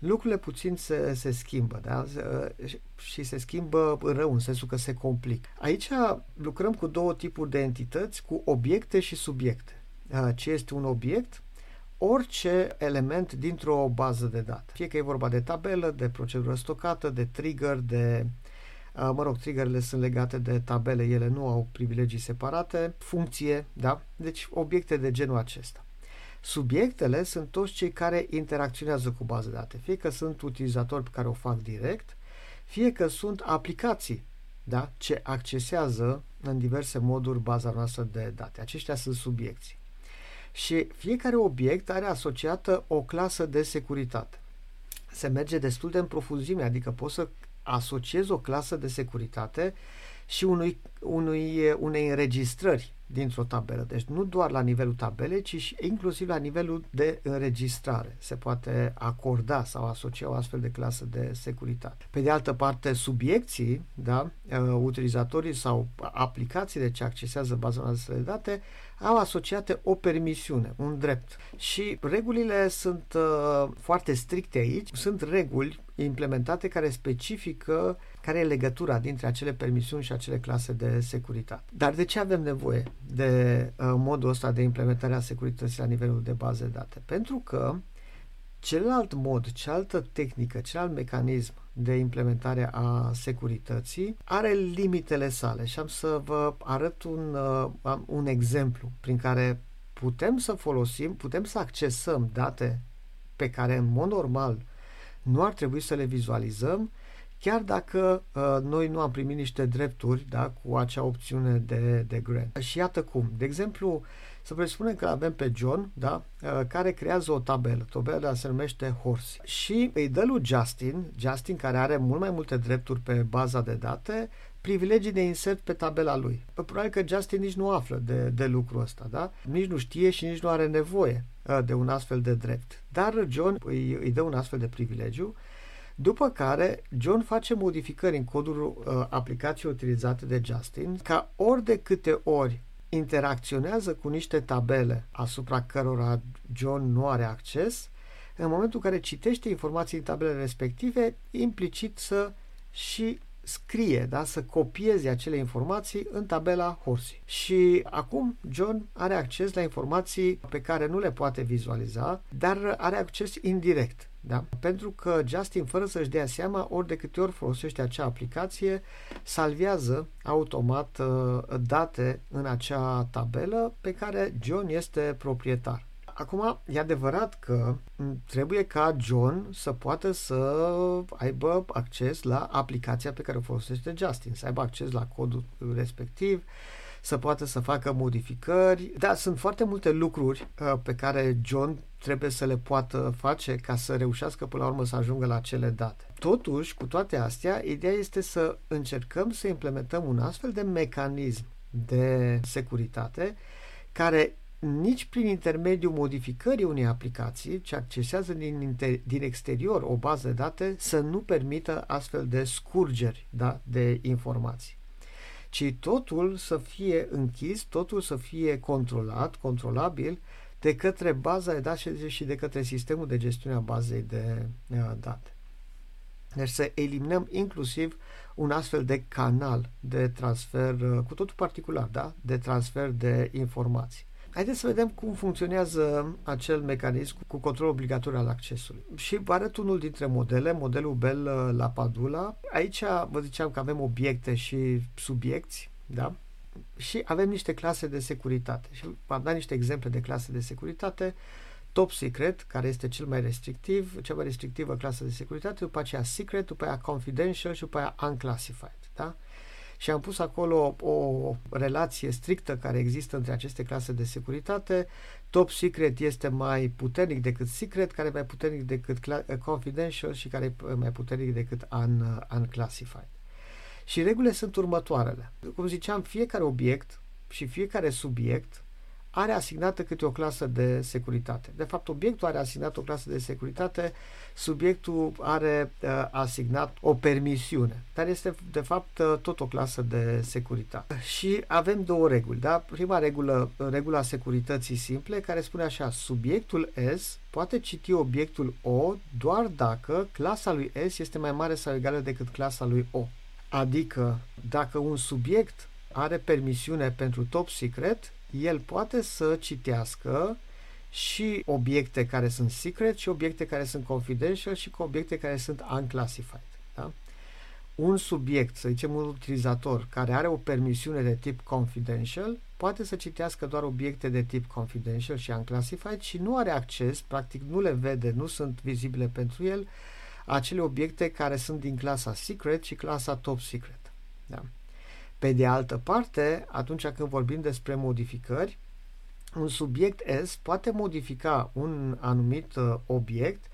lucrurile puțin se, se schimbă da? și se schimbă rău, în sensul că se complică. Aici lucrăm cu două tipuri de entități, cu obiecte și subiecte. Ce este un obiect? Orice element dintr-o bază de date. Fie că e vorba de tabelă, de procedură stocată, de trigger, de mă rog, triggerele sunt legate de tabele, ele nu au privilegii separate, funcție, da? Deci obiecte de genul acesta. Subiectele sunt toți cei care interacționează cu baza de date, fie că sunt utilizatori pe care o fac direct, fie că sunt aplicații da, ce accesează în diverse moduri baza noastră de date. Aceștia sunt subiecții. Și fiecare obiect are asociată o clasă de securitate. Se merge destul de în profunzime, adică poți să asociezi o clasă de securitate și unui, unui, unei înregistrări dintr-o tabelă. Deci nu doar la nivelul tabelei, ci și inclusiv la nivelul de înregistrare. Se poate acorda sau asocia o astfel de clasă de securitate. Pe de altă parte, subiecții, da, uh, utilizatorii sau aplicațiile ce accesează baza noastră de date au asociate o permisiune, un drept. Și regulile sunt uh, foarte stricte aici. Sunt reguli implementate care specifică care e legătura dintre acele permisiuni și acele clase de securitate. Dar de ce avem nevoie de uh, modul ăsta de implementare a securității la nivelul de baze de date? Pentru că celălalt mod, cealaltă tehnică, celălalt mecanism de implementare a securității are limitele sale și am să vă arăt un, uh, un exemplu prin care putem să folosim, putem să accesăm date pe care în mod normal nu ar trebui să le vizualizăm chiar dacă uh, noi nu am primit niște drepturi da, cu acea opțiune de, de grant. Și iată cum. De exemplu, să presupunem că avem pe John, da, uh, care creează o tabelă. Tabela se numește Horse. Și îi dă lui Justin, Justin care are mult mai multe drepturi pe baza de date, privilegii de insert pe tabela lui. Probabil că Justin nici nu află de, de lucrul ăsta, da? Nici nu știe și nici nu are nevoie uh, de un astfel de drept. Dar John îi, îi dă un astfel de privilegiu după care, John face modificări în codul uh, aplicației utilizate de Justin, ca ori de câte ori interacționează cu niște tabele asupra cărora John nu are acces, în momentul în care citește informații în tabelele respective, implicit să și scrie, da, să copieze acele informații în tabela Horsey. Și acum John are acces la informații pe care nu le poate vizualiza, dar are acces indirect. Da? Pentru că Justin, fără să-și dea seama, ori de câte ori folosește acea aplicație, salvează automat uh, date în acea tabelă pe care John este proprietar. Acum, e adevărat că trebuie ca John să poată să aibă acces la aplicația pe care o folosește Justin, să aibă acces la codul respectiv, să poată să facă modificări. Da, sunt foarte multe lucruri uh, pe care John trebuie să le poată face ca să reușească până la urmă să ajungă la cele date. Totuși, cu toate astea, ideea este să încercăm să implementăm un astfel de mecanism de securitate care nici prin intermediul modificării unei aplicații ce accesează din, inter- din exterior o bază de date să nu permită astfel de scurgeri da, de informații ci totul să fie închis, totul să fie controlat, controlabil de către baza de date și de către sistemul de gestiune a bazei de uh, date. Deci să eliminăm inclusiv un astfel de canal de transfer, uh, cu totul particular, da? de transfer de informații. Haideți să vedem cum funcționează acel mecanism cu control obligatoriu al accesului. Și vă arăt unul dintre modele, modelul Bell uh, la Padula. Aici vă ziceam că avem obiecte și subiecti, da? Și avem niște clase de securitate. Și v-am dat niște exemple de clase de securitate. Top Secret, care este cel mai restrictiv, cea mai restrictivă clasă de securitate, după aceea Secret, după aceea Confidential și după aceea Unclassified. Da? Și am pus acolo o relație strictă care există între aceste clase de securitate. Top Secret este mai puternic decât Secret, care e mai puternic decât Confidential și care e mai puternic decât un, Unclassified. Și regulile sunt următoarele. Cum ziceam, fiecare obiect și fiecare subiect are asignată câte o clasă de securitate. De fapt, obiectul are asignat o clasă de securitate, subiectul are uh, asignat o permisiune, dar este de fapt uh, tot o clasă de securitate. Și avem două reguli. Da? Prima regulă, regula securității simple, care spune așa, subiectul S poate citi obiectul O doar dacă clasa lui S este mai mare sau egală decât clasa lui O. Adică, dacă un subiect are permisiune pentru top secret, el poate să citească și obiecte care sunt secret și obiecte care sunt confidential și cu obiecte care sunt unclassified. Da? Un subiect, să zicem un utilizator care are o permisiune de tip confidential, poate să citească doar obiecte de tip confidential și unclassified și nu are acces, practic nu le vede, nu sunt vizibile pentru el, acele obiecte care sunt din clasa secret și clasa top secret. Da? Pe de altă parte, atunci când vorbim despre modificări, un subiect S poate modifica un anumit uh, obiect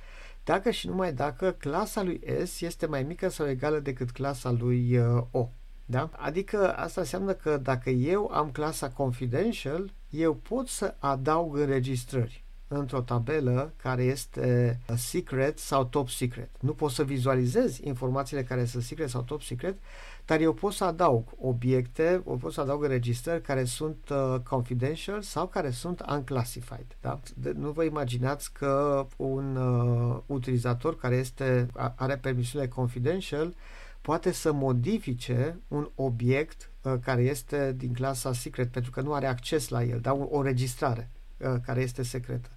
dacă și numai dacă clasa lui S este mai mică sau egală decât clasa lui uh, O. Da? Adică asta înseamnă că dacă eu am clasa confidential, eu pot să adaug înregistrări într-o tabelă care este secret sau top secret. Nu pot să vizualizez informațiile care sunt secret sau top secret, dar eu pot să adaug obiecte, o pot să adaug înregistrări care sunt uh, confidential sau care sunt unclassified. Da? De, nu vă imaginați că un uh, utilizator care este, are permisiune confidential poate să modifice un obiect uh, care este din clasa secret pentru că nu are acces la el, da? o, o registrare uh, care este secretă.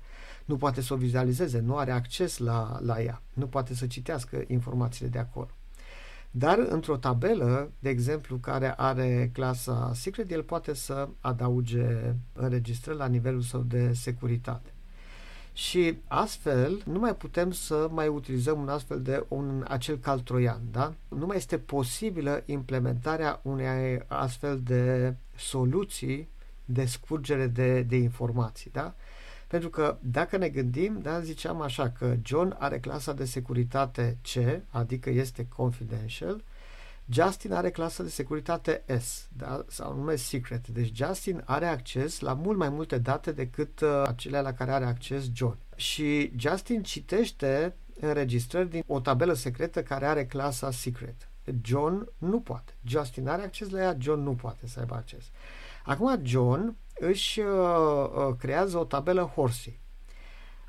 Nu poate să o vizualizeze, nu are acces la, la ea, nu poate să citească informațiile de acolo. Dar într-o tabelă, de exemplu, care are clasa secret, el poate să adauge înregistrări la nivelul său de securitate. Și astfel nu mai putem să mai utilizăm un astfel de un acel cal troian, da? Nu mai este posibilă implementarea unei astfel de soluții de scurgere de, de informații, da? Pentru că dacă ne gândim, da, ziceam așa că John are clasa de securitate C, adică este confidential, Justin are clasa de securitate S, da? sau nume secret. Deci Justin are acces la mult mai multe date decât uh, acelea la care are acces John. Și Justin citește înregistrări din o tabelă secretă care are clasa secret. John nu poate. Justin are acces la ea, John nu poate să aibă acces. Acum John își uh, uh, creează o tabelă Horsey.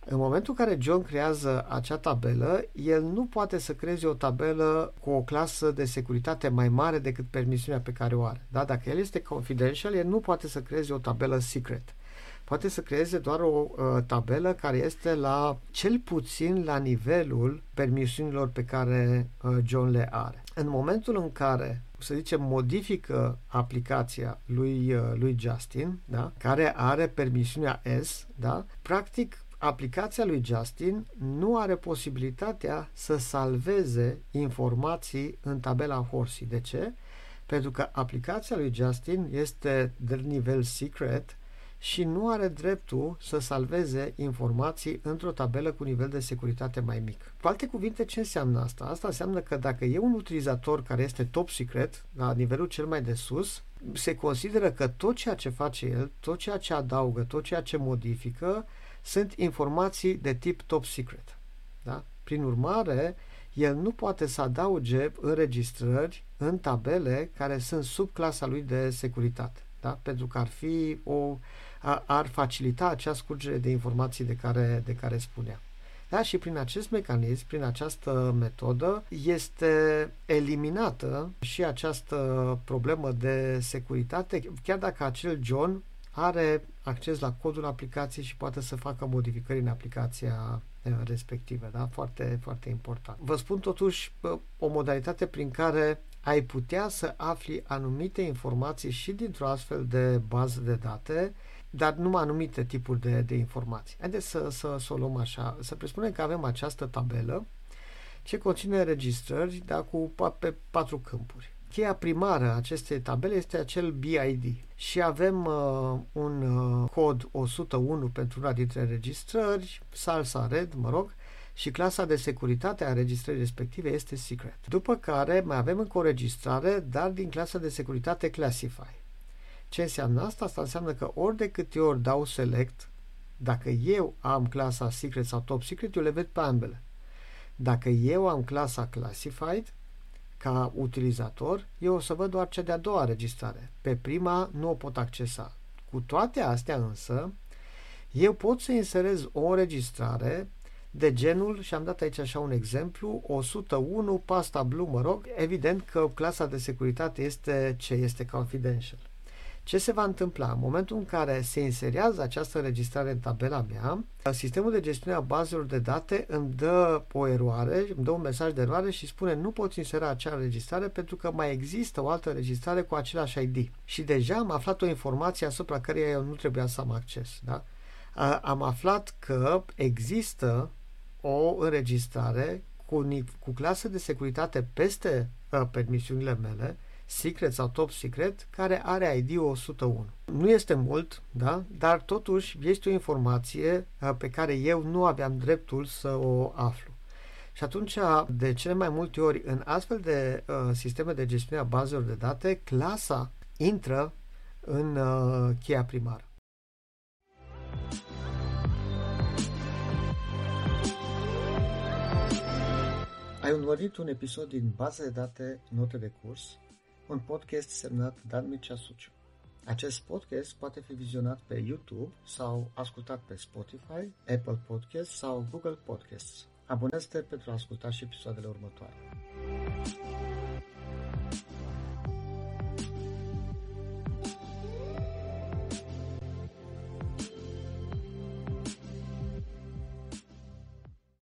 În momentul în care John creează acea tabelă, el nu poate să creeze o tabelă cu o clasă de securitate mai mare decât permisiunea pe care o are. Da? Dacă el este confidential, el nu poate să creeze o tabelă secret. Poate să creeze doar o uh, tabelă care este la cel puțin la nivelul permisiunilor pe care uh, John le are. În momentul în care să zicem, modifică aplicația lui, uh, lui Justin, da? care are permisiunea S, da? practic aplicația lui Justin nu are posibilitatea să salveze informații în tabela Horsey. De ce? Pentru că aplicația lui Justin este de nivel secret și nu are dreptul să salveze informații într-o tabelă cu nivel de securitate mai mic. Cu alte cuvinte, ce înseamnă asta? Asta înseamnă că dacă e un utilizator care este top secret, la nivelul cel mai de sus, se consideră că tot ceea ce face el, tot ceea ce adaugă, tot ceea ce modifică, sunt informații de tip top secret. Da? Prin urmare, el nu poate să adauge înregistrări în tabele care sunt sub clasa lui de securitate. Da? Pentru că ar fi o ar facilita acea scurgere de informații de care, de care spunea. Da? Și prin acest mecanism, prin această metodă, este eliminată și această problemă de securitate, chiar dacă acel John are acces la codul aplicației și poate să facă modificări în aplicația eh, respectivă. Da? Foarte, foarte important. Vă spun totuși o modalitate prin care ai putea să afli anumite informații și dintr-o astfel de bază de date dar numai anumite tipuri de, de informații. Haideți să, să, să o luăm așa. Să presupunem că avem această tabelă ce conține registrări da, cu pe patru câmpuri. Cheia primară a acestei tabele este acel BID și avem uh, un uh, cod 101 pentru una dintre registrări, salsa red, mă rog, și clasa de securitate a înregistrării respective este secret. După care mai avem încă o înregistrare, dar din clasa de securitate classify. Ce înseamnă asta? Asta înseamnă că ori de câte ori dau select, dacă eu am clasa secret sau top secret, eu le ved pe ambele. Dacă eu am clasa classified, ca utilizator, eu o să văd doar cea de-a doua înregistrare. Pe prima nu o pot accesa. Cu toate astea însă, eu pot să inserez o înregistrare de genul, și am dat aici așa un exemplu, 101 pasta blue, mă rog, evident că clasa de securitate este ce este confidential. Ce se va întâmpla? În momentul în care se inserează această înregistrare în tabela mea, sistemul de gestiune a bazelor de date îmi dă o eroare, îmi dă un mesaj de eroare și spune nu poți insera acea înregistrare pentru că mai există o altă înregistrare cu același ID. Și deja am aflat o informație asupra căreia eu nu trebuia să am acces. Da? Am aflat că există o înregistrare cu, cu clasă de securitate peste uh, permisiunile mele, secret sau top secret, care are ID 101. Nu este mult, da? dar totuși este o informație uh, pe care eu nu aveam dreptul să o aflu. Și atunci, de cele mai multe ori, în astfel de uh, sisteme de gestiune a bazelor de date, clasa intră în uh, cheia primară. Ai urmărit un episod din baza de date Note de Curs, un podcast semnat Dan Mircea Suciu. Acest podcast poate fi vizionat pe YouTube sau ascultat pe Spotify, Apple Podcasts sau Google Podcasts. Abonează-te pentru a asculta și episoadele următoare.